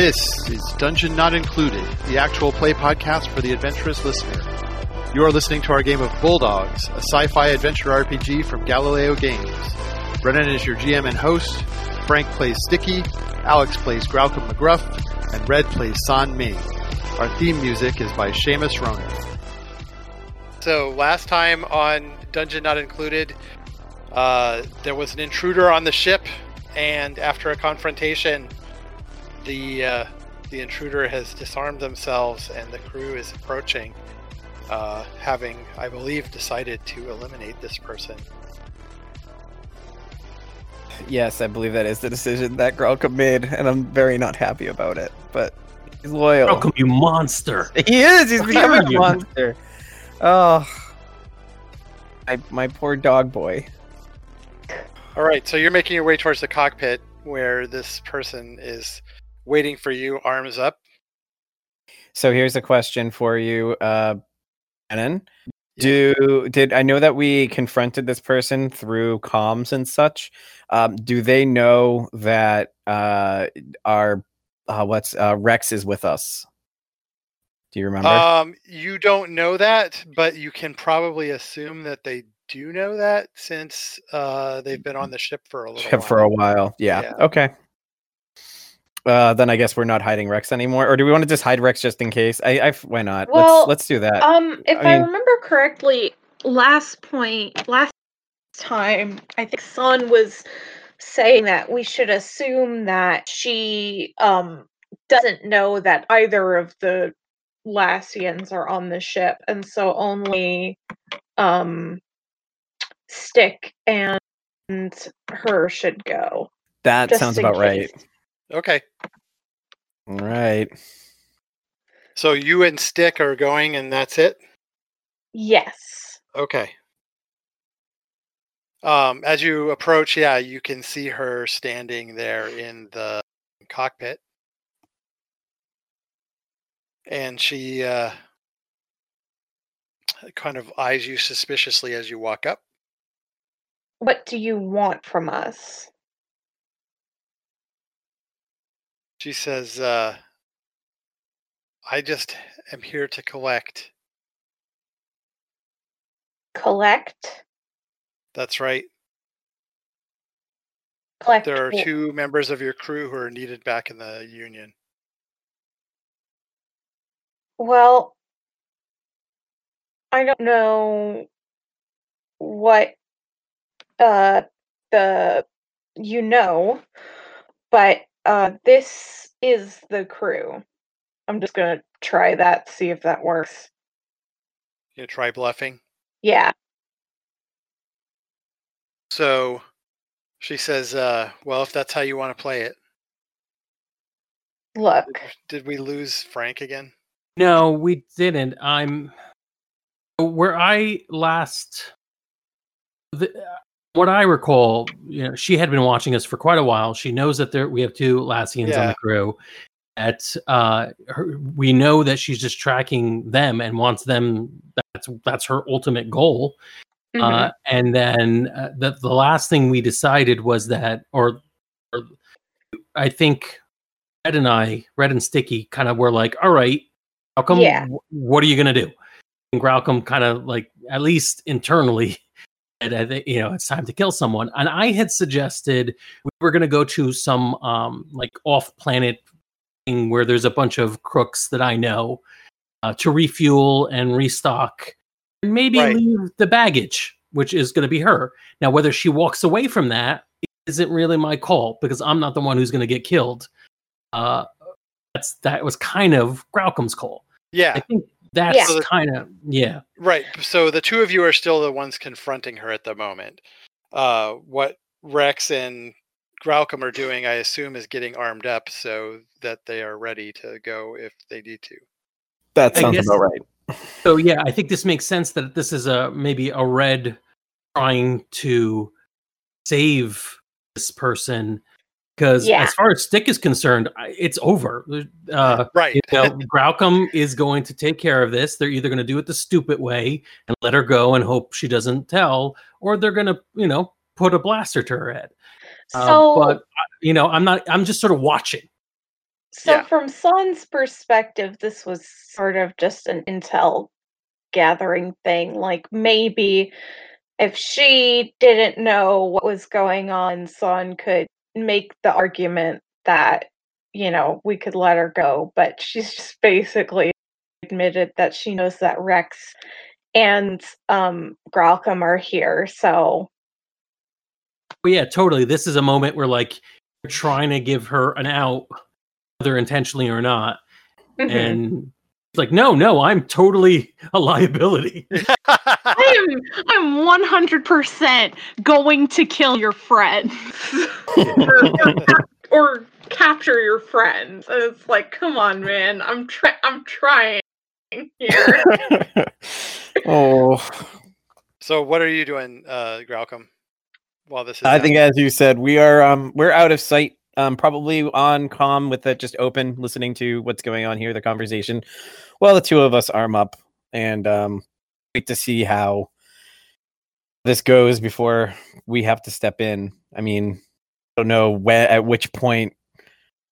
This is Dungeon Not Included, the actual play podcast for the adventurous listener. You are listening to our game of Bulldogs, a sci fi adventure RPG from Galileo Games. Brennan is your GM and host, Frank plays Sticky, Alex plays Graucom McGruff, and Red plays San Ming. Our theme music is by Seamus Ronan. So, last time on Dungeon Not Included, uh, there was an intruder on the ship, and after a confrontation, the uh, the intruder has disarmed themselves, and the crew is approaching, uh, having, I believe, decided to eliminate this person. Yes, I believe that is the decision that Grelka made, and I'm very not happy about it. But he's loyal. Welcome, you monster! He is. He's How becoming a monster. Oh, my my poor dog boy. All right, so you're making your way towards the cockpit where this person is waiting for you, arms up. So here's a question for you, uh, Brennan. Do did I know that we confronted this person through comms and such? Um, do they know that uh, our uh, what's uh, Rex is with us? Do you remember? Um, you don't know that, but you can probably assume that they do know that since uh, they've been on the ship for a little while. for a while. Yeah. Yeah. Okay. Uh, then I guess we're not hiding Rex anymore, or do we want to just hide Rex just in case? I, I why not? Well, let's let's do that. Um, if I I, mean- remember correctly, last point, last time, I think Son was saying that we should assume that she um doesn't know that either of the Lassians are on the ship, and so only um Stick and her should go. that just sounds in about right. Okay, All right. so you and Stick are going, and that's it. Yes. Okay. Um, as you approach, yeah, you can see her standing there in the cockpit. And she uh, kind of eyes you suspiciously as you walk up. What do you want from us? She says, uh, I just am here to collect. Collect? That's right. Collect. There are two members of your crew who are needed back in the Union. Well, I don't know what uh the you know, but uh this is the crew. I'm just gonna try that, see if that works. You try bluffing. Yeah. So she says, uh, well, if that's how you want to play it. Look. Did we lose Frank again? No, we didn't. I'm where I last. The, what I recall, you know, she had been watching us for quite a while. She knows that there we have two Lassians on the crew. That uh, her, we know that she's just tracking them and wants them. That's that's her ultimate goal. Mhm. Uh, and then uh, the the last thing we decided was that, or, or I think Red and I, Red and Sticky, kind of were like, "All right, how come? Yeah. wh- What are you gonna do?" And Graucom kind of like, at least internally, I think you know it's time to kill someone. And I had suggested we were gonna go to some um like off planet thing where there's a bunch of crooks that I know uh, to refuel and restock and maybe Right. leave the baggage, which is going to be her. Now, whether she walks away from that isn't really my call because I'm not the one who's going to get killed. Uh, that's that was kind of Graucom's call. I Yeah, think that's Yeah. So the- kind of yeah. right. So the two of you are still the ones confronting her at the moment. Uh, what Rex and Graucom are doing, I assume, is getting armed up so that they are ready to go if they need to. That sounds guess- about right. So yeah, I think this makes sense that this is a maybe a red trying to save this person because Yeah. as far as Stick is concerned, it's over. Uh, Right. you know, Graucom is going to take care of this. They're either going to do it the stupid way and let her go and hope she doesn't tell, or they're going to, you know, put a blaster to her head. Uh, So but uh, you know, I'm not. I'm just sort of watching. So Yeah. from Son's perspective, this was sort of just an intel gathering thing. Like maybe if she didn't know what was going on, Son could make the argument that, you know, we could let her go. But she's just basically admitted that she knows that Rex and um Gralcom are here. So But yeah, totally. This is a moment where like you're trying to give her an out, whether intentionally or not. mhm. And like, no, no, I'm totally a liability. I am I'm one hundred percent going to kill your friends. or, or, or capture your friends. And it's like, come on, man. I'm try I'm trying here. oh, so what are you doing, uh, Gralcom? While this is I think as you said, we are um we're out of sight. Um, probably on com with it just open, listening to what's going on here, the conversation. Well, the two of us arm up and um wait to see how this goes before we have to step in. I mean, I don't know when at which point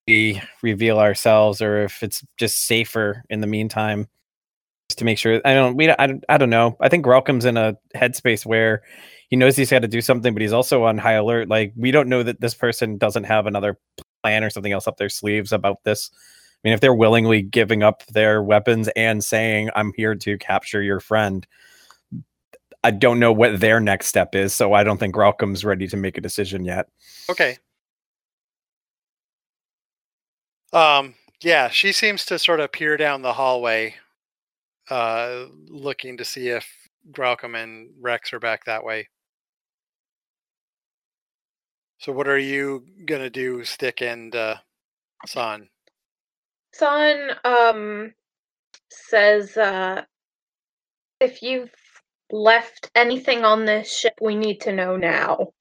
we reveal ourselves or if it's just safer in the meantime just to make sure I don't we I I don't know. I think Grelcom's in a headspace where he knows he's got to do something but he's also on high alert. Like we don't know that this person doesn't have another plan or something else up their sleeves about this. I mean, if they're willingly giving up their weapons and saying I'm here to capture your friend, I don't know what their next step is, so I don't think Grelcom's ready to make a decision yet. Okay. Um, yeah, she seems to sort of peer down the hallway, uh, looking to see if Gralcom and Rex are back that way. So, what are you gonna do, Stick and uh, San? Son um says uh if you've left anything on this ship we need to know now.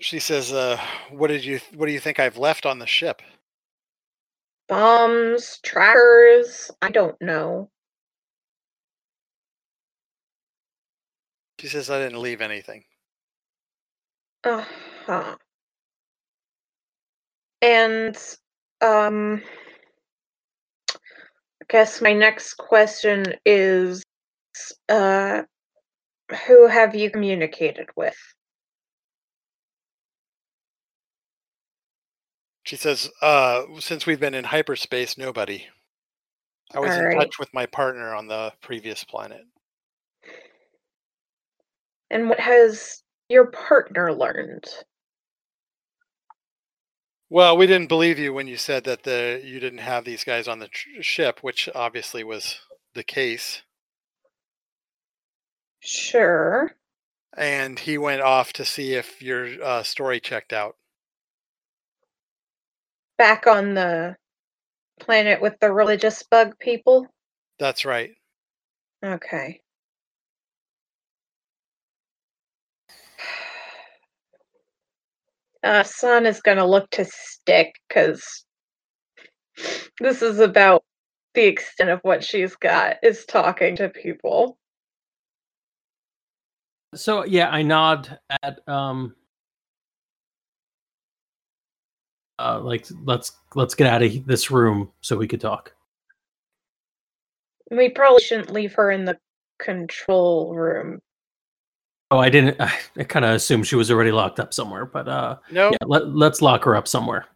She says, uh, "What did you? What do you think I've left on the ship?" Bombs, trackers, I don't know. She says, "I didn't leave anything." Uh-huh. And um I guess my next question is uh who have you communicated with? She says, uh, "Since we've been in hyperspace, nobody. I was in Alright. touch with my partner on the previous planet." And what has your partner learned? Well, we didn't believe you when you said that the you didn't have these guys on the tr- ship, which obviously was the case. Sure. And he went off to see if your uh, story checked out. Back on the planet with the religious bug people? That's right. Okay. Uh, Son is gonna look to stick because this is about the extent of what she's got is talking to people. So yeah, I nod at um uh like let's let's get out of this room so we could talk. We probably shouldn't leave her in the control room. Oh, I didn't I, I kind of assumed she was already locked up somewhere, but uh No. yeah, let, let's lock her up somewhere.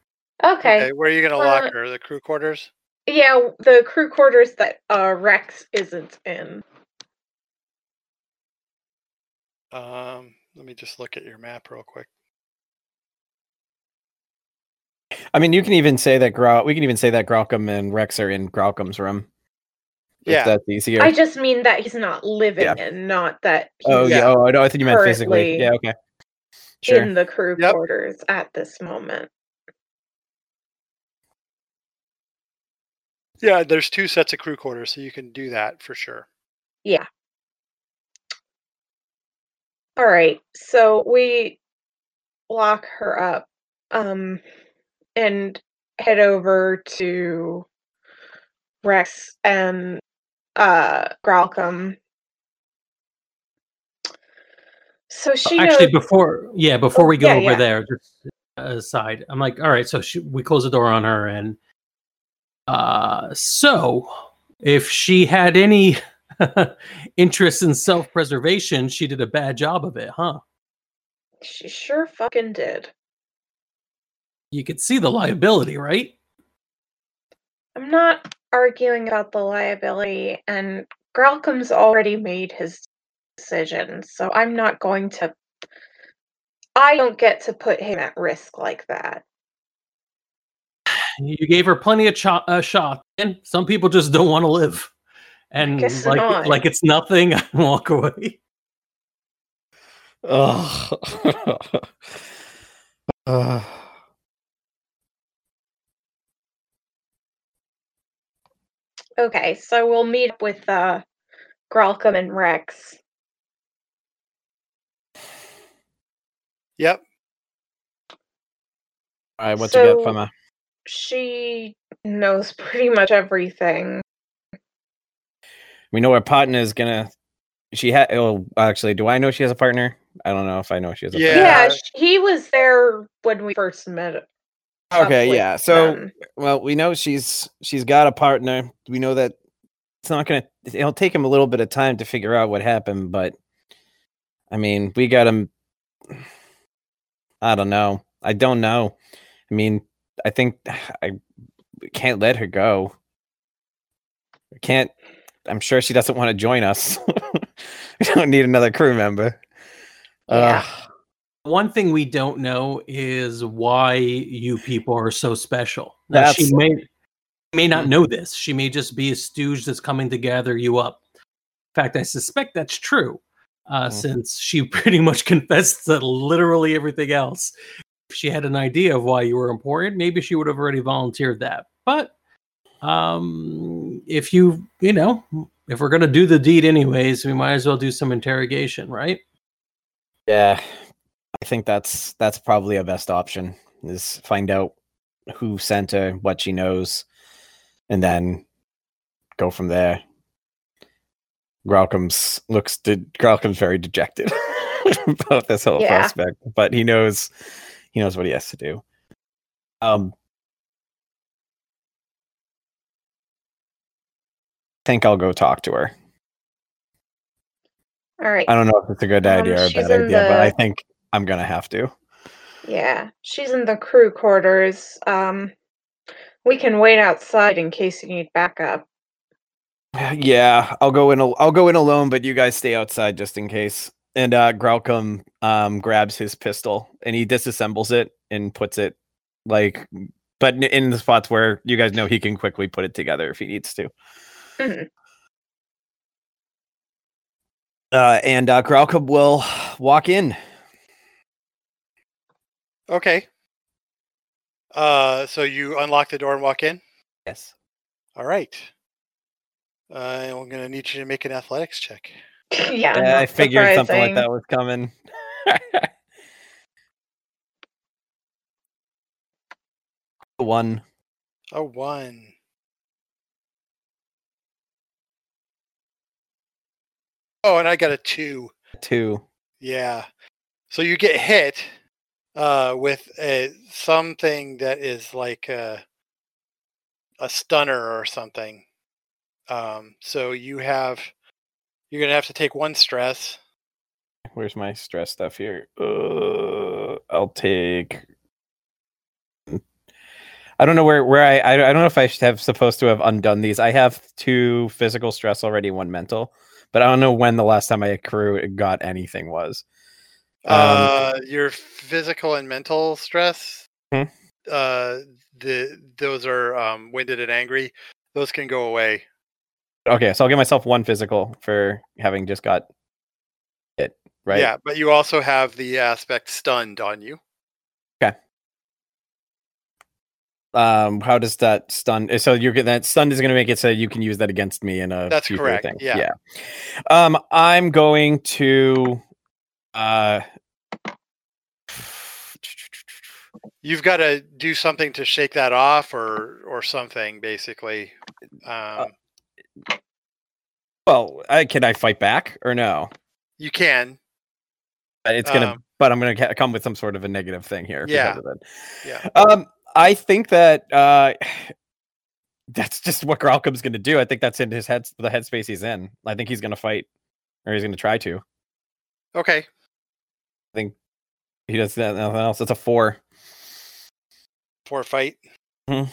Okay. Okay. Where are you going to lock Uh, her? The crew quarters? Yeah, the crew quarters that uh Rex isn't in. Um, let me just look at your map real quick. I mean, you can even say that Grau. We can even say that Graucom and Rex are in Graucom's room. If Yeah. that's easier. I just mean that he's not living Yeah. in, not that he's oh yeah. Oh no, I think you meant physically. Yeah. Okay. Sure. in the crew Yep. quarters at this moment. Yeah, there's two sets of crew quarters, so you can do that for sure. Yeah. All right, so we lock her up um and head over to Rex and uh Gralcom. So she Actually, knows- before yeah, before Oh, we go yeah, over yeah. there, just aside, I'm like, all right, so she, we close the door on her, and uh, so if she had any interest in self-preservation, she did a bad job of it, huh? she sure fucking did. You could see the liability, right? I'm not arguing about the liability, and Gralcom's already made his decision, so I'm not going to. I don't get to put him at risk like that. You gave her plenty of cho- uh, shot, and some people just don't want to live, and like not. like it's nothing, and walk away. Ugh. Ugh. Okay, so we'll meet up with uh, Gralcom and Rex. Yep. All right, what you got So- from her? She knows pretty much everything. We know her partner is gonna. She had. Oh, actually, do I know she has a partner? I don't know if I know she has a Yeah. Yeah, he was there when we first met. Okay, with yeah. So, well, we know she's she's got a partner. We know that it's not gonna. It'll take him a little bit of time to figure out what happened, but I mean, we got him. I don't know. I don't know. I mean, I think I can't let her go. I can't. I'm sure she doesn't want to join us. we don't need another crew member. Yeah. Ugh. One thing we don't know is why you people are so special. Now, she may may not know this. She may just be a stooge that's coming to gather you up. In fact, I suspect that's true, uh, Mhm. since she pretty much confessed to literally everything else. If she had an idea of why you were important, maybe she would have already volunteered that. But um, if you, you know, if we're gonna do the deed anyways, we might as well do some interrogation, right? Yeah, I think that's that's probably a best option. Is find out who sent her, what she knows, and then go from there. Gralcom's looks de- Gralcom's very dejected about this whole Yeah. prospect, but he knows he knows what he has to do. Um, think I'll go talk to her. All right. I don't know if it's a good Um, idea or a bad idea, but I think I'm gonna have to. Yeah, she's in the crew quarters. Um, we can wait outside in case you need backup. Yeah, I'll go in. Al- I'll go in alone, but you guys stay outside just in case. And uh, Graucom um grabs his pistol and he disassembles it and puts it like, but in- the spots where you guys know he can quickly put it together if he needs to. Mhm. Uh, and uh, Graucom will walk in. Okay. Uh, so you unlock the door and walk in. Yes. All right. Uh, and we're gonna need you to make an athletics check. yeah, Yeah, I not figured something like that was coming. a One. A one. Oh, and I got a two. Two. Yeah. So you get hit uh, with a, something that is like a, a stunner or something. Um, so you have you're gonna have to take one stress. Where's my stress stuff here? Uh, I'll take. I don't know where where I I don't know if I should have supposed to have undone these. I have two physical stress already, one mental, but I don't know when the last time I accrue got anything was. Um, Uh, your physical and mental stress. Hmm. Uh, the those are um, winded and angry. Those can go away. Okay, so I'll give myself one physical for having just got it right. Yeah, but you also have the aspect stunned on you. Okay. Um, how does that stun? So you're that stun is going to make it so you can use that against me in a That's correct, Thing. yeah. yeah. Um, I'm going to uh. You've got to do something to shake that off, or or something basically. Uh, Um, Well, I, can I fight back or no? you can. But It's gonna, Um, but I'm gonna ca- come with some sort of a negative thing here. Yeah. of it. Yeah. Um, I think that uh, that's just what Gralcom's gonna do. I think that's in his head, the headspace he's in. I think he's gonna fight, or he's gonna try to. Okay. I think he does that. Nothing else. It's a four. Four fight. Mhm.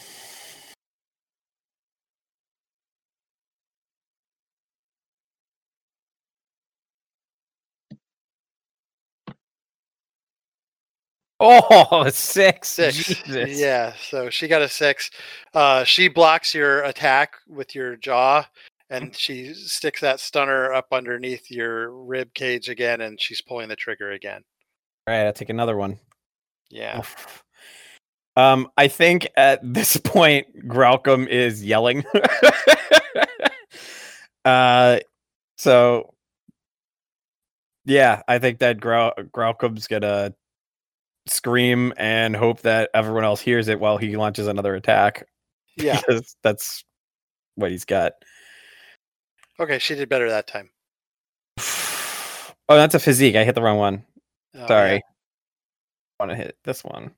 Oh, six. Six. Jesus. Yeah. So she got a six. Uh, she blocks your attack with your jaw, and she sticks that stunner up underneath your rib cage again, and she's pulling the trigger again. All right, I'll take another one. Yeah. Um, I think at this point, Gralcom is yelling. uh, so yeah, I think that Grau- gonna scream and hope that everyone else hears it while he launches another attack. Yeah. because that's what he's got. Okay. She did better that time. Oh, that's a physique. I hit the wrong one. Oh, Sorry. yeah. want to hit this one.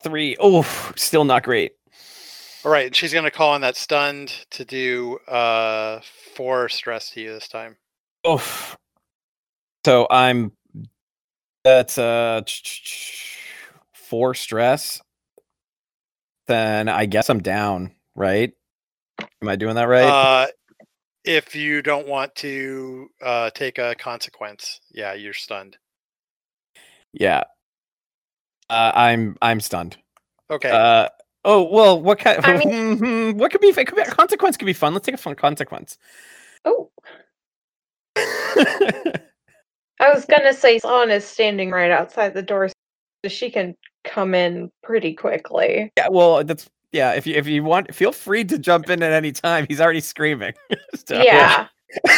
Three. Oh, still not great. All right. And she's going to call on that stunned to do uh four stress to you this time. Oh, so I'm. That's uh four stress. Then I guess I'm down, right? Am I doing that right? Uh, if you don't want to uh, take a consequence, yeah, you're stunned. yeah. Uh, I'm I'm stunned. Okay. Uh oh well, what kind? I what could be? Could be a consequence. Could be fun. Let's take a fun consequence. Oh, I was gonna say Son is standing right outside the door, so she can come in pretty quickly. yeah, well, that's yeah. If you if you want, feel free to jump in at any time. He's already screaming. So- Yeah.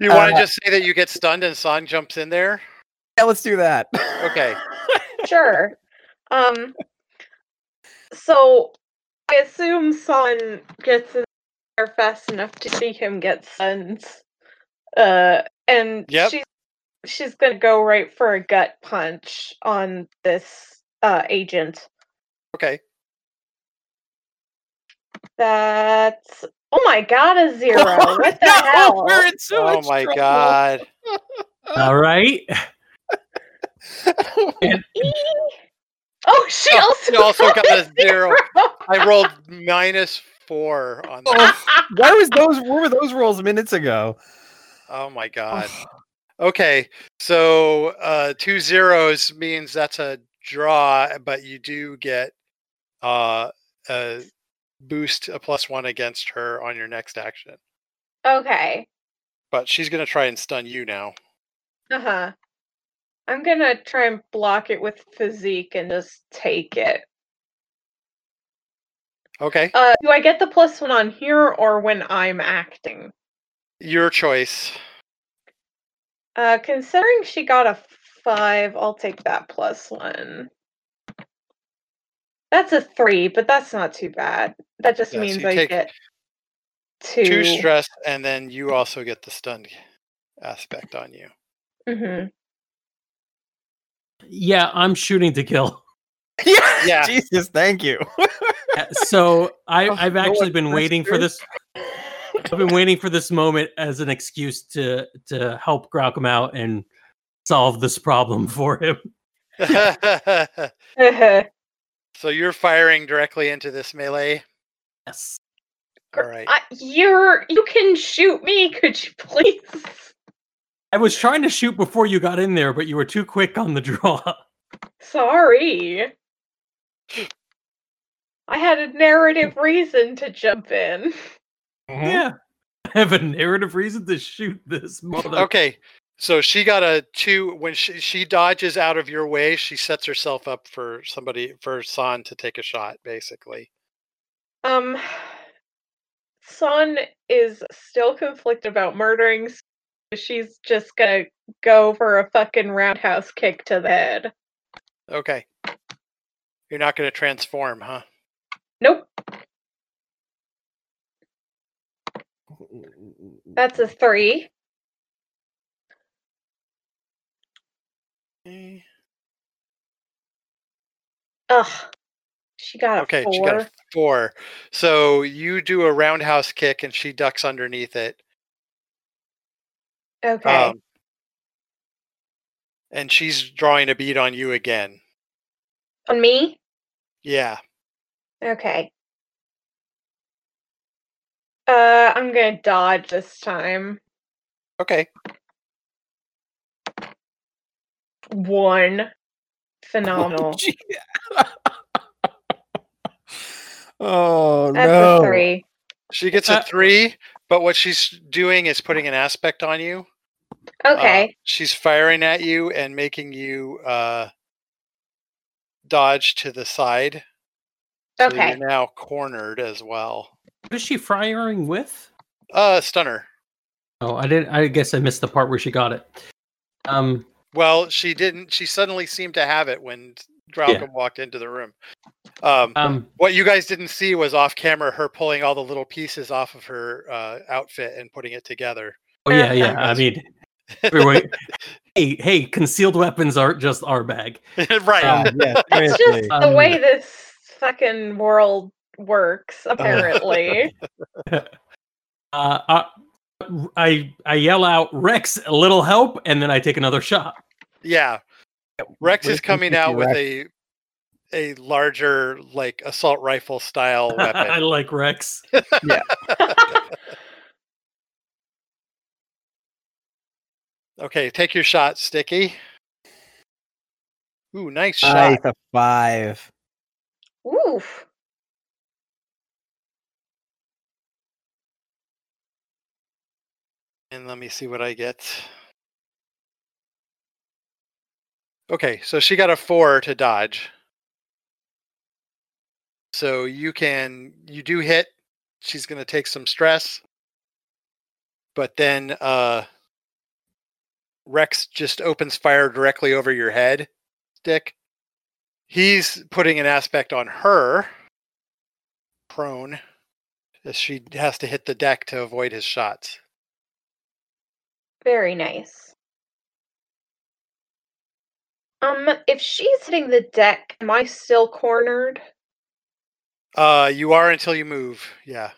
you want to uh, just say that you get stunned and Son jumps in there? yeah, let's do that. Okay. sure. Um. So, I assume Son gets in there fast enough to see him get stunned. Uh, and Yep. she's she's gonna go right for a gut punch on this uh agent. Okay. That's oh my god, a zero! What the no, hell? We're in so oh much my trouble. god. All right. Oh, she Oh, also she also got a zero. zero. I rolled minus four on Oh, that. Where was those? Where were those rolls minutes ago? Oh my god. Okay. So uh two zeros means that's a draw, but you do get uh a boost a plus one against her on your next action. okay. But she's gonna try and stun you now. Uh huh. I'm gonna try and block it with physique and just take it. Okay. Uh, do I get the plus one on here or when I'm acting? Your choice. Uh, considering she got a five, I'll take that plus one. That's a three, but that's not too bad. That just Yeah, so means you I get two. Two stress, and then you also get the stunned aspect on you. hmm Yeah, I'm shooting to kill. Yeah. Yeah. Jesus, thank you. So I, Oh, I've no actually been waiting for this. I've been waiting for this moment as an excuse to to help Graucom out and solve this problem for him. so you're firing directly into this melee. Yes. All right. I, you're you can shoot me, could you please? I was trying to shoot before you got in there, but you were too quick on the draw. Sorry. I had a narrative reason to jump in. Mhm. Yeah. I have a narrative reason to shoot this mother. Okay. So she got a two when she she dodges out of your way. She sets herself up for somebody for San to take a shot, basically. Um Son is still conflicted about murdering, so she's just gonna go for a fucking roundhouse kick to the head. Okay. You're not going to transform, huh? Nope, that's a three. Ugh. She got a Okay, four. she got a four. So you do a roundhouse kick and she ducks underneath it. okay. Um, and she's drawing a bead on you again. On me? Yeah. Okay. Uh, I'm gonna dodge this time. Okay. One. Phenomenal. Gee. oh That's no! a three. She gets Uh, a three, but what she's doing is putting an aspect on you. Uh, Okay. she's firing at you and making you uh, dodge to the side. So okay. you're now cornered as well. What is she firing with? Uh, stunner. Oh, I didn't. I guess I missed the part where she got it. Um, Well, she didn't. She suddenly seemed to have it when Graucom walked into the room. Um, um, what you guys didn't see was off camera her pulling all the little pieces off of her uh, outfit and putting it together. oh yeah, yeah. I mean, everybody, hey, hey, concealed weapons aren't just our bag. right. Uh, yeah, It's seriously. just the Um, way this fucking world works, apparently. Uh, I, I I yell out, Rex, a little help, and then I take another shot. yeah. Rex is coming out with a a larger like assault rifle style weapon. I like Rex. Yeah. okay, take your shot, Sticky. Ooh, nice shot. Nice, a five. Oof. And let me see what I get. Okay, so she got a four to dodge. So you can you do hit. She's gonna take some stress. But then uh Rex just opens fire directly over your head, Dick. He's putting an aspect on her, prone, as she has to hit the deck to avoid his shots. Very nice. Um, if she's hitting the deck, am I still cornered? Uh, you are until you move. Yeah.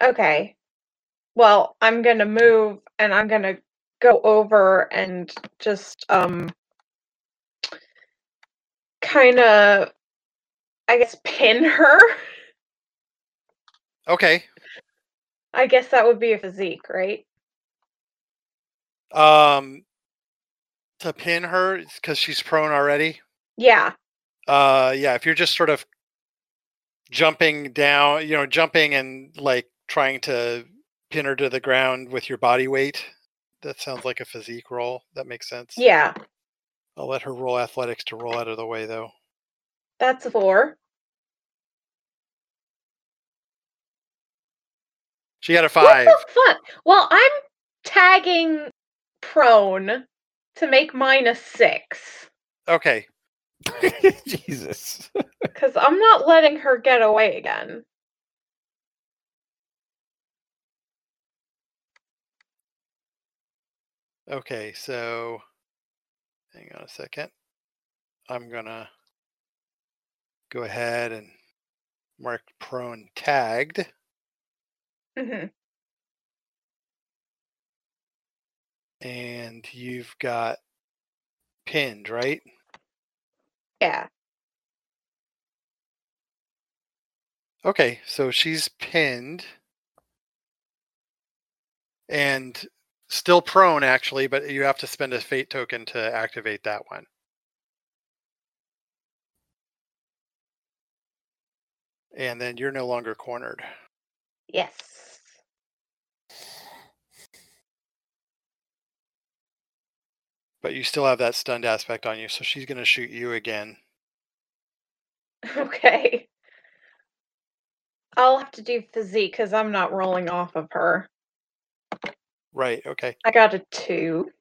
Okay. Well, I'm gonna move and I'm gonna go over and just um kind of I guess pin her. Okay. I guess that would be a physique, right? Um, to pin her because she's prone already. Yeah. Uh, yeah. If you're just sort of jumping down, you know, jumping and like trying to pin her to the ground with your body weight, that sounds like a physique roll. That makes sense. Yeah. I'll let her roll athletics to roll out of the way though. That's a four. She got a What five. the fuck? Well, I'm tagging prone to make mine a six. Okay. Jesus. Because I'm not letting her get away again. Okay. So, hang on a second. I'm gonna go ahead and mark prone tagged. hmm and you've got pinned, right? Yeah. Okay, so she's pinned and still prone actually, but you have to spend a fate token to activate that one. And then you're no longer cornered. Yes. But you still have that stunned aspect on you, so she's going to shoot you again. Okay. I'll have to do physique because I'm not rolling off of her. Right, okay. I got a two.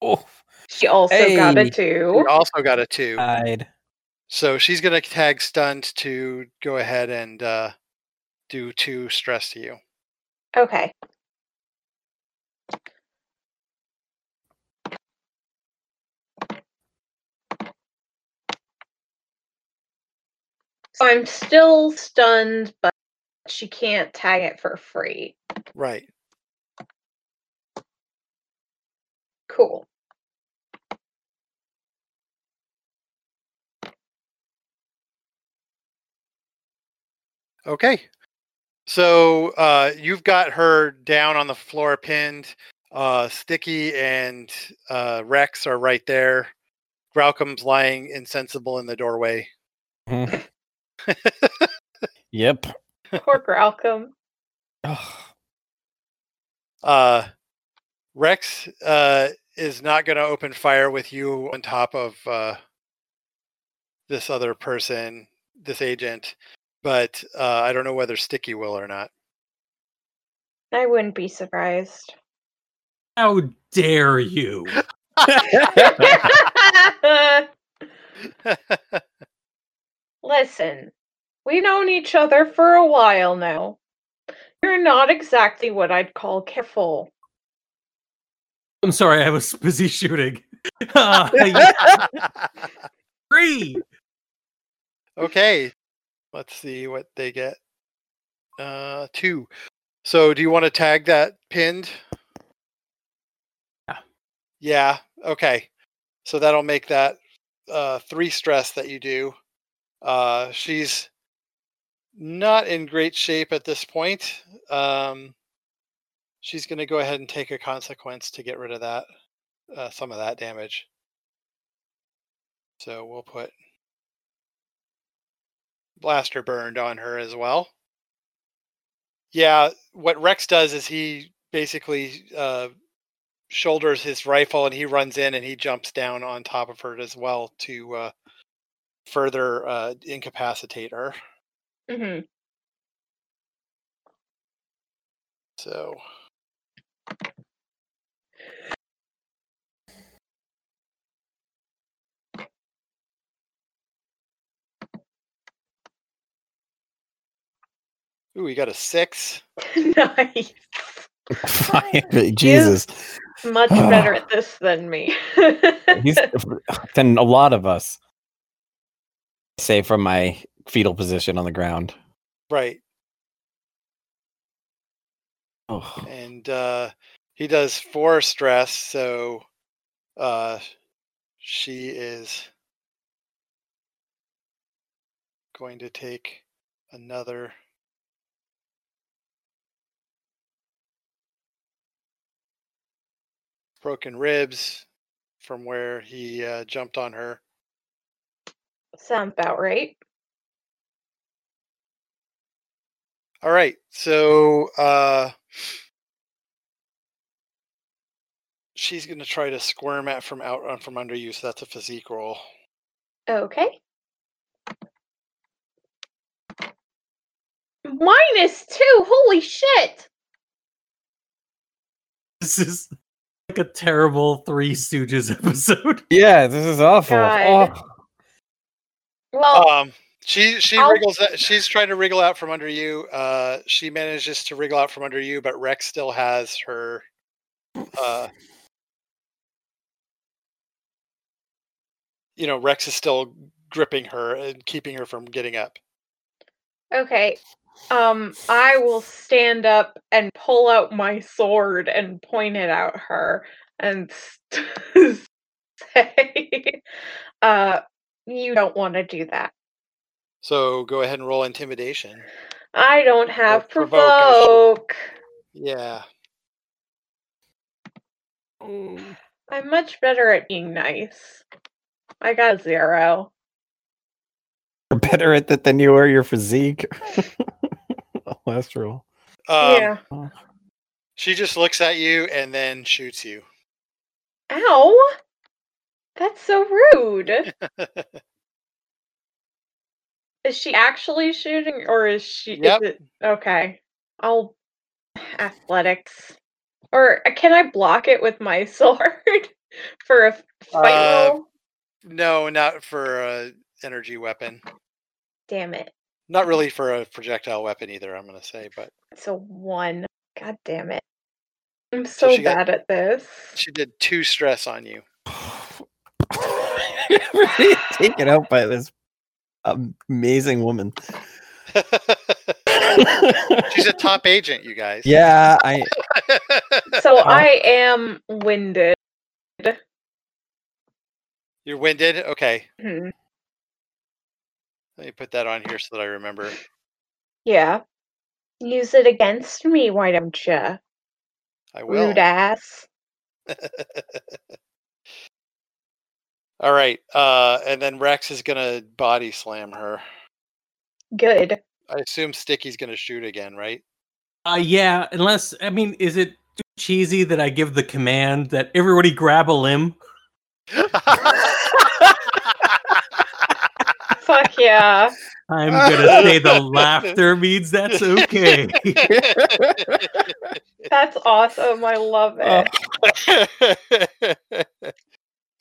Oh, She also got a two. You also got a two. died. So she's going to tag stunned to go ahead and uh, do two stress to you. Okay. So I'm still stunned, but she can't tag it for free. Right. Cool. Okay. So uh, you've got her down on the floor, pinned. Uh, Sticky and uh, Rex are right there. Graucom's lying insensible in the doorway. Mhm. Yep. Poor Gralcom. Ugh. Uh, Rex uh, is not going to open fire with you on top of uh, this other person, this agent, but uh, I don't know whether Sticky will or not. I wouldn't be surprised. How dare you? Listen, we've known each other for a while now. You're not exactly what I'd call careful. I'm sorry, I was busy shooting. Uh, three. okay, let's see what they get. Uh, two. So, do you want to tag that pinned? Yeah. Yeah. Okay. So that'll make that uh, three stress that you do. Uh, she's not in great shape at this point. Um, she's going to go ahead and take a consequence to get rid of that, uh, some of that damage. So we'll put blaster burned on her as well. Yeah, what Rex does is he basically uh, shoulders his rifle and he runs in and he jumps down on top of her as well to uh, further uh, incapacitate her. hmm So Ooh, we got a six. nice. Finally, Jesus. Much better at this than me. He's than a lot of us. Say from my fetal position on the ground. Right. Oh, And uh, he does four stress, so uh, she is going to take another. Broken ribs from where he uh, jumped on her. Sounds about right. All right, so uh, she's going to try to squirm at from out uh, from under you. So that's a physique roll. Okay. Minus two. Holy shit. This is like a terrible Three Stooges episode. yeah, this is awful. God. Oh, Well, Um, she she I'll- wriggles. She's trying to wriggle out from under you. Uh, she manages to wriggle out from under you, but Rex still has her. Uh, you know, Rex is still gripping her and keeping her from getting up. okay. Um, I will stand up and pull out my sword and point it at her and say, uh, you don't want to do that. So go ahead and roll intimidation. I don't have provoke, provoke. Yeah. I'm much better at being nice. I got a zero. you're better at that than you are your physique. Last roll. Um, yeah. She just looks at you and then shoots you. Ow! That's so rude. Is she actually shooting or is she? is Yep. it- okay. I'll athletics. Or uh, can I block it with my sword for a fight Uh, roll? no, not for a energy weapon. Damn it. Not really for a projectile weapon either. I'm gonna say, but It's a one. God damn it. I'm so, got- bad at this. she did two stress on you. Really taken out by this Amazing woman. She's a top agent, you guys. yeah, I So I am winded. You're winded? Okay. Hmm. Let me put that on here so that I remember. Yeah. Use it against me, why don't you? I will. Rude ass. All right. Uh, and then Rex is gonna body slam her. Good. I assume Sticky's gonna shoot again, right? Uh, yeah, unless I mean, is it too cheesy that I give the command that everybody grab a limb? Fuck yeah. I'm gonna say the laughter means that's okay. That's awesome. I love Oh. it.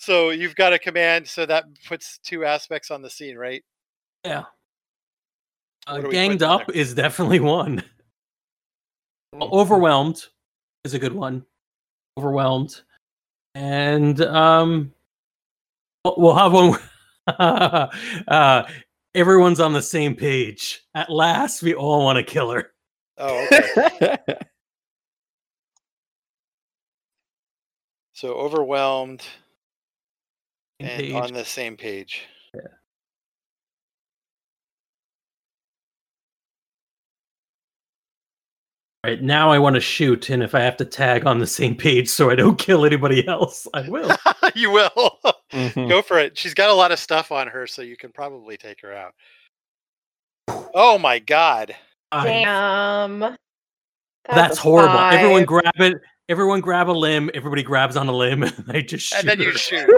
so you've got a command, so that puts two aspects on the scene, right? yeah. Uh, What do we ganged up is definitely one. Mm-hmm. Overwhelmed is a good one. Overwhelmed, and um, we'll- have one. uh, everyone's on the same page. At last, we all want to kill her. Oh, okay. so overwhelmed and page. on the same page. Right now, I want to shoot, and if I have to tag on the same page so I don't kill anybody else, I will. you will. Mhm. Go for it. She's got a lot of stuff on her, so you can probably take her out. Oh my god. I- Damn. that's a horrible. Everyone grab it. Everyone grab a limb. Everybody grabs on a limb, and they just shoot. And then you shoot.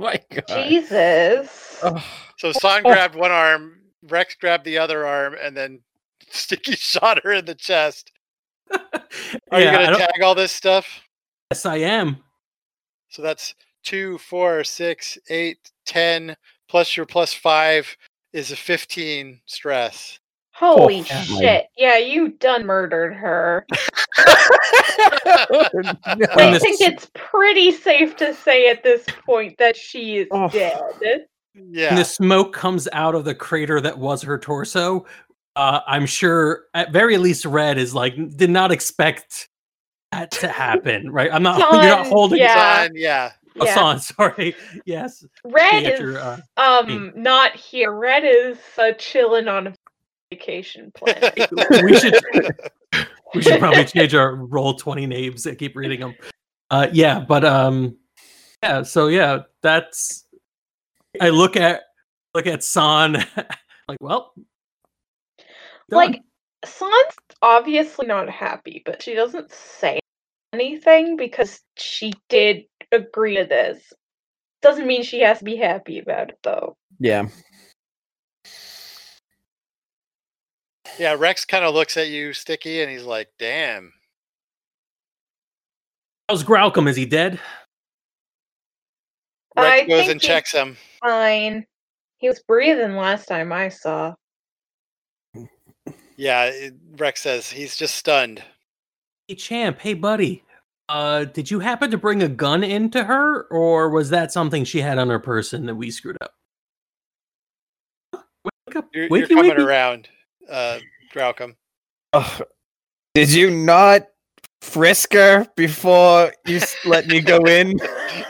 Oh my god. Jesus. Oh, So San grabbed one arm, Rex grabbed the other arm, and then Sticky shot her in the chest. Are Yeah, you gonna tag all this stuff? yes, I am. So that's two, four, six, eight, ten, plus your plus five is a fifteen stress. Holy Oh, yeah. shit. Yeah, you done murdered her. no. I think it's pretty safe to say at this point that she is Oh. dead. Yeah. When the smoke comes out of the crater that was her torso, uh, I'm sure at very least Red is like did not expect that to happen, right? I'm not. you're not holding. yeah. Son, yeah. Oh, Yeah. son, sorry. Yes. Red get is your, uh, um not here. Red is uh, chilling on a vacation plan. we should we should probably change our roll 20 names and keep reading them uh yeah but um yeah so yeah that's i look at look at san like well done. like San's obviously not happy, but she doesn't say anything because she did agree to this. Doesn't mean she has to be happy about it though. yeah. Yeah, Rex kind of looks at you, Sticky, and he's like, damn. how's graucom is he dead I Rex goes think and checks him. Fine. He was breathing last time I saw. Yeah, it- Rex says he's just stunned. hey champ hey buddy uh did you happen to bring a gun into her or was that something she had on her person that we screwed up wake up You're, wakey, you're coming wakey. around, uh, Graucom. Oh, did you not frisk her before you let me go in?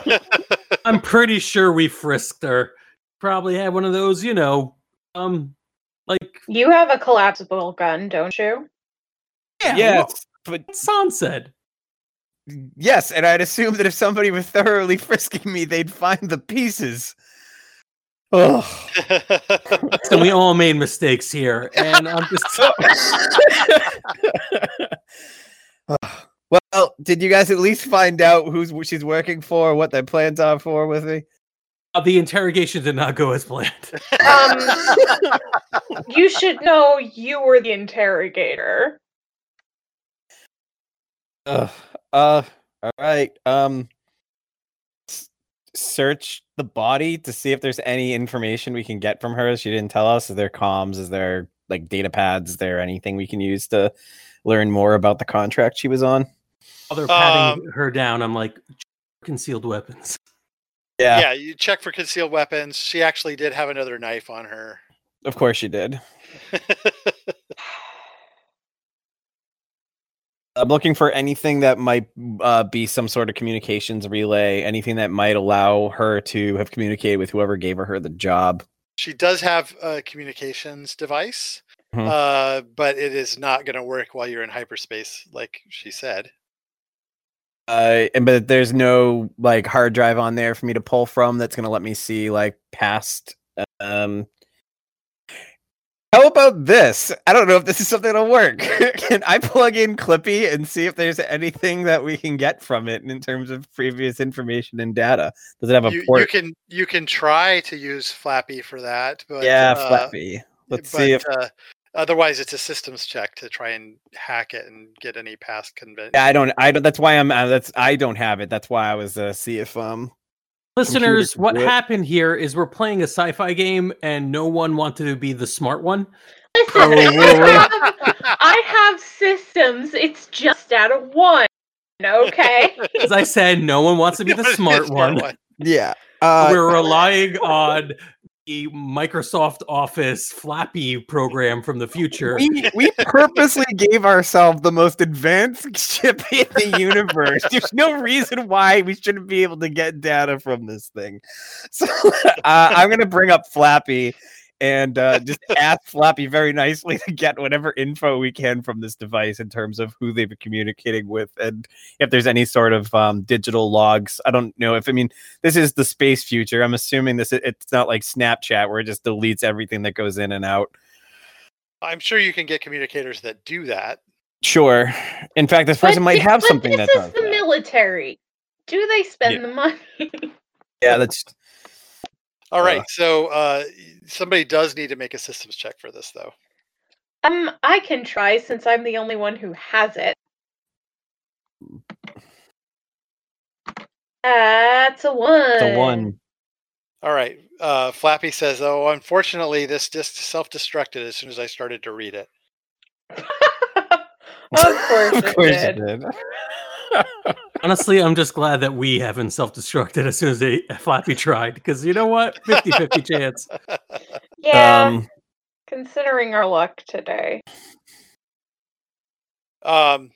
I'm pretty sure we frisked her. Probably had one of those, you know, um, like You have a collapsible gun, don't you? yeah, yes, but what San said. yes, and I'd assume that if somebody were thoroughly frisking me, they'd find the pieces. Oh, So we all made mistakes here, and I'm just well, did you guys at least find out who's who she's working for, what their plans are for with me? uh, the interrogation did not go as planned. Um, you should know you were the interrogator. Ugh. Uh, all right. Um, s- search the body to see if there's any information we can get from her. She didn't tell us. Is there comms? Is there like data pads? Is there anything we can use to learn more about the contract she was on? While they're patting Um, her down, I'm like, concealed weapons. Yeah, Yeah, you check for concealed weapons. She actually did have another knife on her. of course she did. I'm looking for anything that might uh, be some sort of communications relay, anything that might allow her to have communicated with whoever gave her the job. she does have a communications device, Mhm. uh, but it is not going to work while you're in hyperspace, like she said. Uh, and but there's no like hard drive on there for me to pull from that's gonna let me see like past. Um, how about this? I don't know if this is something that'll work. can I plug in Clippy and see if there's anything that we can get from it in terms of previous information and data? Does it have a You, you port? can you can try to use Flappy for that, but yeah, uh, Flappy. Let's but, see if uh, otherwise it's a systems check to try and hack it and get any past convention. I don't. I don't. That's why I'm. Uh, that's. I don't have it. That's why I was uh, see if um. Listeners, what do it. happened here is we're playing a sci-fi game, and no one wanted to be the smart one. Listen, Oh, I, whoa, whoa. have, I have systems. It's just out of one. Okay. As I said, no one wants to be the smart one. Yeah. Uh, We're relying on the Microsoft Office Flappy program from the future. we we purposely gave ourselves the most advanced ship in the universe. There's no reason why we shouldn't be able to get data from this thing. So uh, I'm gonna bring up Flappy and uh, just ask Flappy very nicely to get whatever info we can from this device in terms of who they've been communicating with and if there's any sort of um, digital logs. I don't know if I mean this is the space future. I'm assuming this it's not like Snapchat where it just deletes everything that goes in and out. I'm sure you can get communicators that do that. Sure. In fact, this But person might thi- have but something this that is does the that. military. Do they spend the money? Yeah, that's All right, Uh. so uh, somebody does need to make a systems check for this, though. um, I can try since I'm the only one who has it. That's a one. the one. All right, uh, Flappy says, "Oh, unfortunately, this just self-destructed as soon as I started to read it." of course, of it did. it did. Honestly, I'm just glad that we haven't self-destructed as soon as they, Flappy tried, because you know what? 50-50 chance. Yeah, Um, considering our luck today. Um,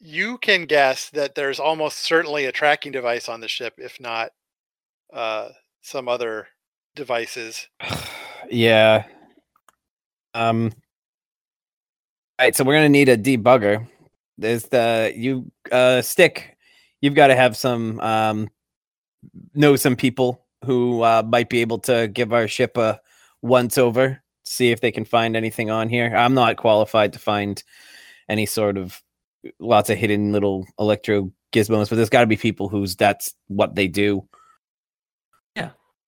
you can guess that there's almost certainly a tracking device on the ship, if not uh, some other devices. yeah. Um. All right, so we're gonna need a debugger. There's the you uh stick. You've got to have some um know some people who uh, might be able to give our ship a once over, see if they can find anything on here. I'm not qualified to find any sort of lots of hidden little electro gizmos, but there's got to be people who's that's what they do.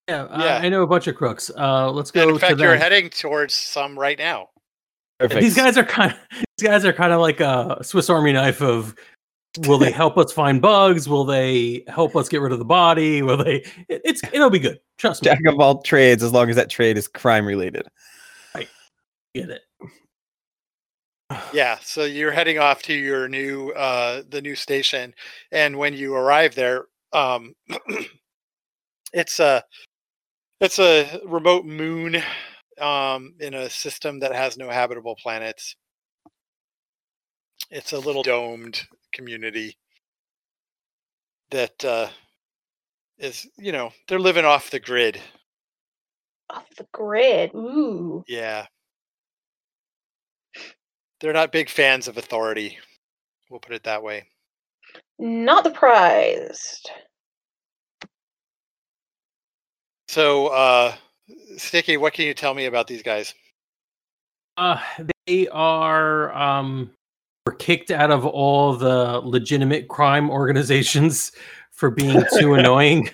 Yeah, Yeah. I, I know a bunch of crooks. Uh, let's go And in to fact, you're heading towards some right now. Perfect. These guys are kind of these guys are kind of like a Swiss Army knife of will they help us find bugs? Will they help us get rid of the body? Will they it- it's it'll be good. Trust me. jack of all trades as long as that trade is crime related. Get it. Yeah, so you're heading off to your new uh the new station and when you arrive there um it's a it's a remote moon um in a system that has no habitable planets. It's a little domed community that uh is, you know, they're living off the grid. Off the grid. Ooh. Yeah. They're not big fans of authority. We'll put it that way. Not surprised. So, uh, Sticky, what can you tell me about these guys? Uh, they are um were kicked out of all the legitimate crime organizations for being too annoying.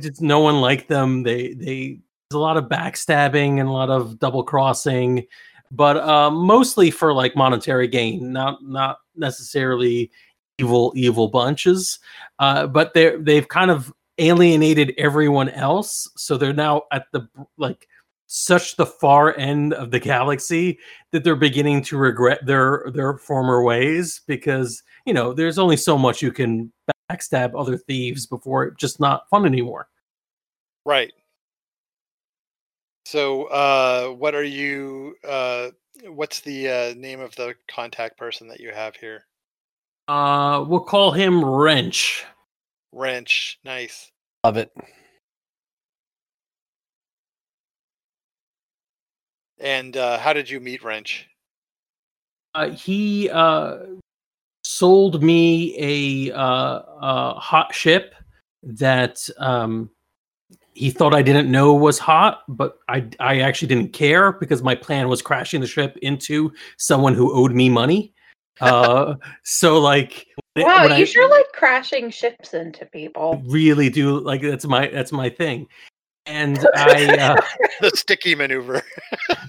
Just no one liked them. They they there's a lot of backstabbing and a lot of double crossing, but uh, mostly for like monetary gain, not not necessarily evil evil bunches. Uh, but they're they've kind of alienated everyone else, so they're now at the like such the far end of the galaxy that they're beginning to regret their their former ways because you know there's only so much you can backstab other thieves before it's just not fun anymore Right. So, uh, what are you? Uh, what's the uh, name of the contact person that you have here? Uh, we'll call him Wrench. Wrench. Nice. Love it. And uh, how did you meet Wrench? Uh, he uh, sold me a, uh, a hot ship that um, he thought I didn't know was hot, but I I actually didn't care because my plan was crashing the ship into someone who owed me money. Uh, so like, Wow, when you I sure like crashing ships into people. really do like that's my that's my thing. And I uh, the sticky maneuver.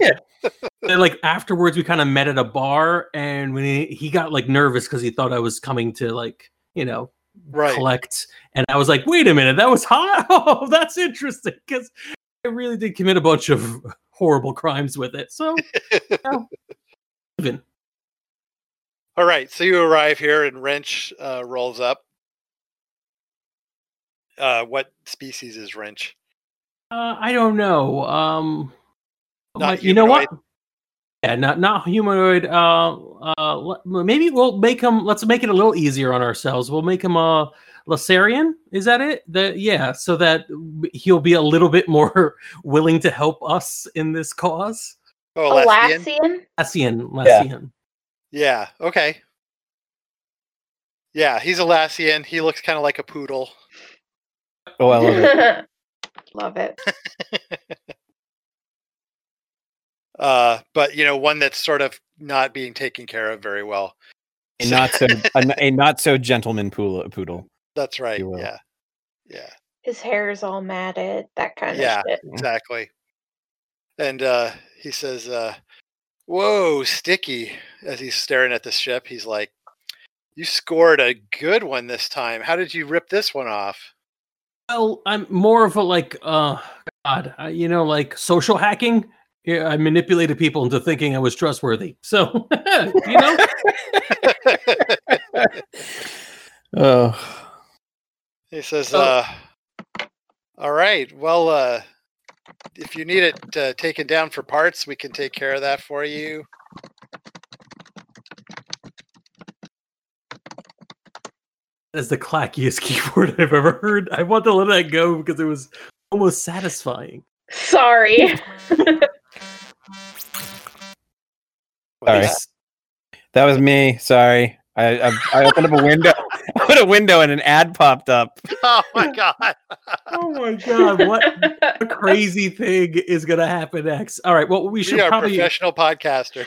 then, like afterwards we kind of met at a bar, and when he, he got like nervous because he thought I was coming to like you know Right. collect. And I was like, wait a minute, that was hot. Oh, that's interesting because I really did commit a bunch of horrible crimes with it. So well, even All right. So you arrive here, and Wrench uh, rolls up. Uh, what species is Wrench? uh, I don't know. Um, Not you know what? humanoid? Yeah, not not humanoid. Uh, uh, maybe we'll make him. Let's make it a little easier on ourselves. We'll make him a Lasarian. Is that it? The yeah, so that he'll be a little bit more willing to help us in this cause. Oh, Lathian? Alassian? Lassian, Lassian. Yeah. Okay. Yeah, he's a Lassian. He looks kind of like a poodle. Oh, I love it. Love it. Uh, but you know, one that's sort of not being taken care of very well. A not so a, a not so gentleman poodle. poodle. That's right. Yeah. Yeah. His hair is all matted, that kind Yeah. of shit. Exactly. And uh, he says, uh, "Whoa, Sticky!" As he's staring at the ship, he's like, "You scored a good one this time. How did you rip this one off?" Well, I'm more of a like, uh, God, uh, you know, like social hacking. Yeah, I manipulated people into thinking I was trustworthy. So, you know, Oh, he says, So- uh, "All right. Well, uh, if you need it uh, taken down for parts, we can take care of that for you." That's the clackiest keyboard I've ever heard. I want to let that go because it was almost satisfying. Sorry. What is Sorry. that? that was me. Sorry. I I, I opened up a window. I opened a window and an ad popped up. Oh my god! Oh my god, what a crazy thing is going to happen next? All right, well, we should we are probably professional podcasters.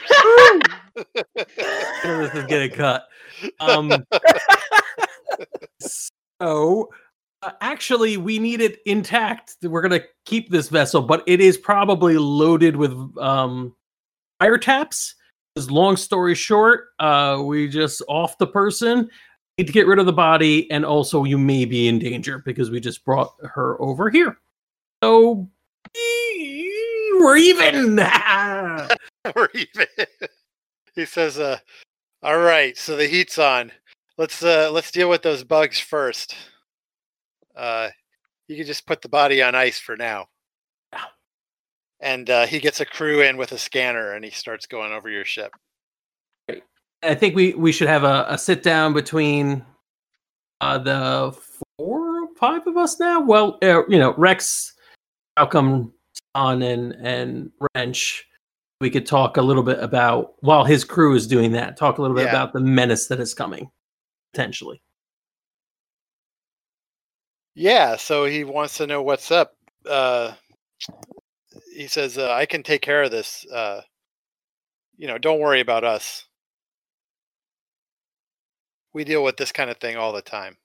this is getting cut. Um, so, uh, actually, we need it intact. We're gonna keep this vessel, but it is probably loaded with um, fire taps. Because long story short, uh, we just off the person. Need to get rid of the body, and also you may be in danger because we just brought her over here. So we're even. We're even. he says, uh, "All right, so the heat's on. Let's uh, let's deal with those bugs first. Uh, you can just put the body on ice for now." Yeah. And uh, he gets a crew in with a scanner, and he starts going over your ship. I think we we should have a, a sit down between uh, the four or five of us now. Well, uh, you know, Rex, Malcolm, on and and Wrench. We could talk a little bit about while his crew is doing that. Talk a little bit Yeah. about the menace that is coming, potentially. Yeah, so he wants to know what's up. Uh, he says, uh, "I can take care of this. Uh, you know, don't worry about us. We deal with this kind of thing all the time."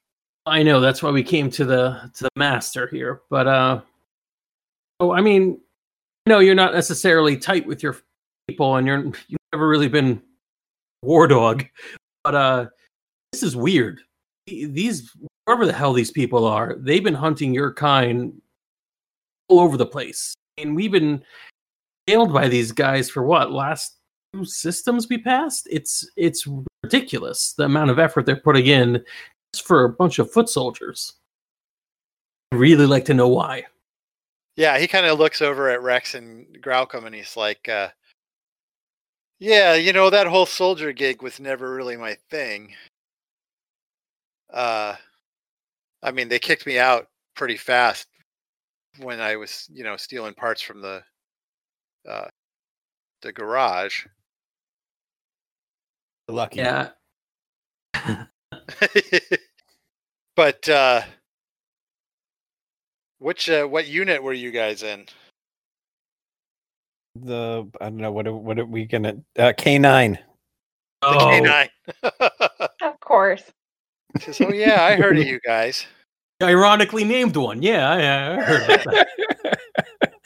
I know that's why we came to the to the master here, but uh, oh, I mean, no, you're not necessarily tight with your people, and you're you've never really been war dog, but uh, this is weird. These whoever the hell these people are, they've been hunting your kind all over the place, and we've been nailed by these guys for what last two systems we passed. It's it's ridiculous the amount of effort they're putting in just for a bunch of foot soldiers. I'd really like to know why. Yeah, he kind of looks over at Rex and Graucom and he's like, uh, "Yeah, you know that whole soldier gig was never really my thing. Uh, I mean, they kicked me out pretty fast when I was, you know, stealing parts from the uh, the garage. Lucky. Yeah. but uh, which uh, what unit were you guys in? The I don't know what are, what are we gonna uh, K nine. The Oh, K9. Of course. Says, oh yeah, I heard of you guys. ironically named one. Yeah, I, I heard about that.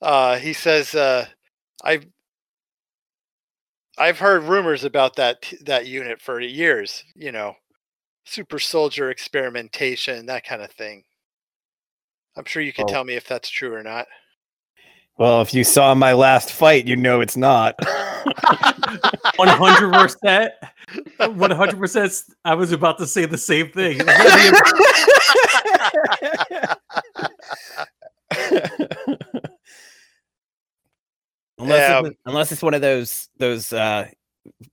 Uh, he says, uh, "I've I've heard rumors about that that unit for years. You know, super soldier experimentation, that kind of thing. I'm sure you can Oh. tell me if that's true or not." Well, if you saw my last fight, you know it's not. One hundred percent. One hundred percent. I was about to say the same thing. unless, Yeah. it's, unless it's one of those those uh,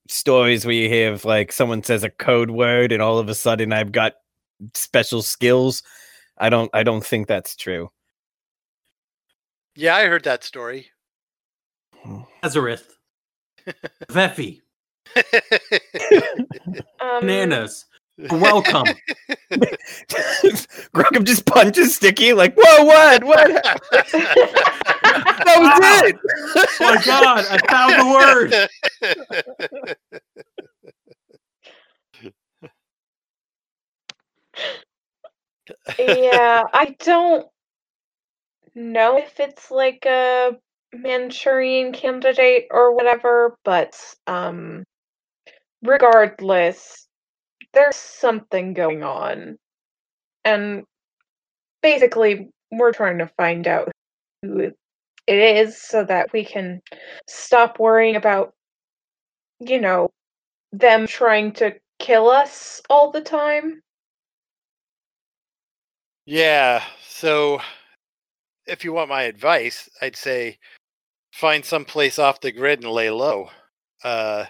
stories where you hear of like someone says a code word and all of a sudden I've got special skills. I don't I don't think that's true. Yeah, I heard that story. Nazareth, Veffy, Um, bananas. Welcome. Graucom just punches Sticky like, whoa, what? What? That was it. Oh my god, I found the word. yeah, I don't know if it's like a Manchurian candidate or whatever, but um regardless, there's something going on. And basically we're trying to find out who it is so that we can stop worrying about you know them trying to kill us all the time. Yeah. So, if you want my advice, I'd say find some place off the grid and lay low. Uh,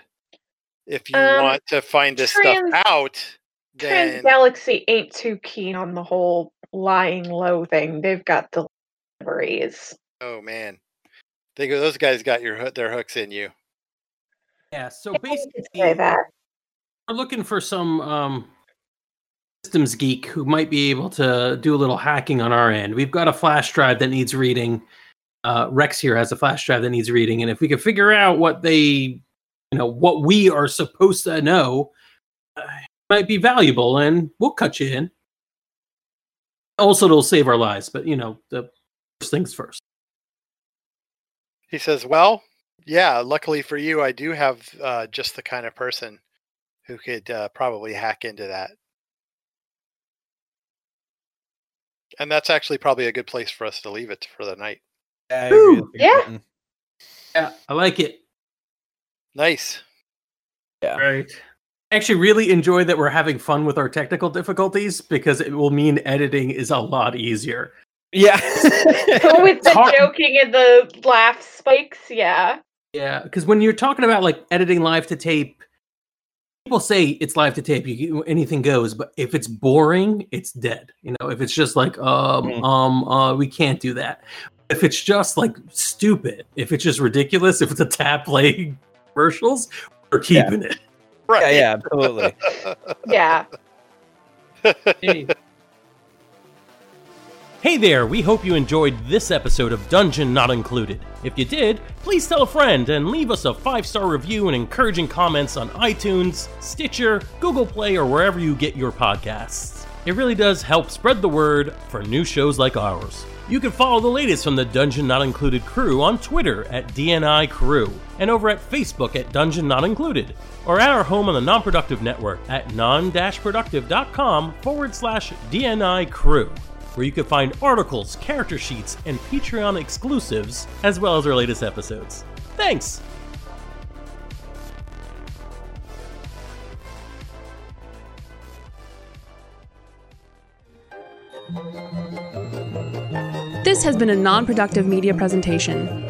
if you Um, want to find this trans- stuff out, then Trans Galaxy ain't too keen on the whole lying low thing. They've got deliveries. oh man, they go. Those guys got your hoo- their hooks in you. Yeah, so basically, say that. we're looking for some um, systems geek who might be able to do a little hacking on our end. We've got a flash drive that needs reading. Uh, Rex here has a flash drive that needs reading, and if we can figure out what they, you know, what we are supposed to know, uh, might be valuable, and we'll cut you in. Also, it'll save our lives, but you know, the first things first. He says, "Well, yeah. Luckily for you, I do have uh, just the kind of person who could uh, probably hack into that." And that's actually probably a good place for us to leave it for the night. Yeah, I agree, that's a good Yeah. Yeah, I like it. Nice. Yeah. Right. I actually really enjoy that we're having fun with our technical difficulties because it will mean editing is a lot easier. Yeah. With the hard- joking and the laugh spikes, yeah. Yeah, because when you're talking about like editing live to tape, people say it's live to tape, you anything goes, but if it's boring, it's dead. You know, if it's just like um um uh we can't do that. If it's just like stupid, if it's just ridiculous, if it's a tap play commercials, we're Yeah. keeping it. yeah, Right. yeah, absolutely. Yeah. Hey. Hey there, we hope you enjoyed this episode of Dungeon Not Included. If you did, please tell a friend and leave us a five star review and encouraging comments on iTunes, Stitcher, Google Play, or wherever you get your podcasts. It really does help spread the word for new shows like ours. You can follow the latest from the Dungeon Not Included crew on Twitter at DNI Crew and over at Facebook at Dungeon Not Included or at our home on the Non-Productive Network at non-productive.com forward slash DNI Crew, where you can find articles, character sheets, and Patreon exclusives, as well as our latest episodes. Thanks! This has been a non productive media presentation.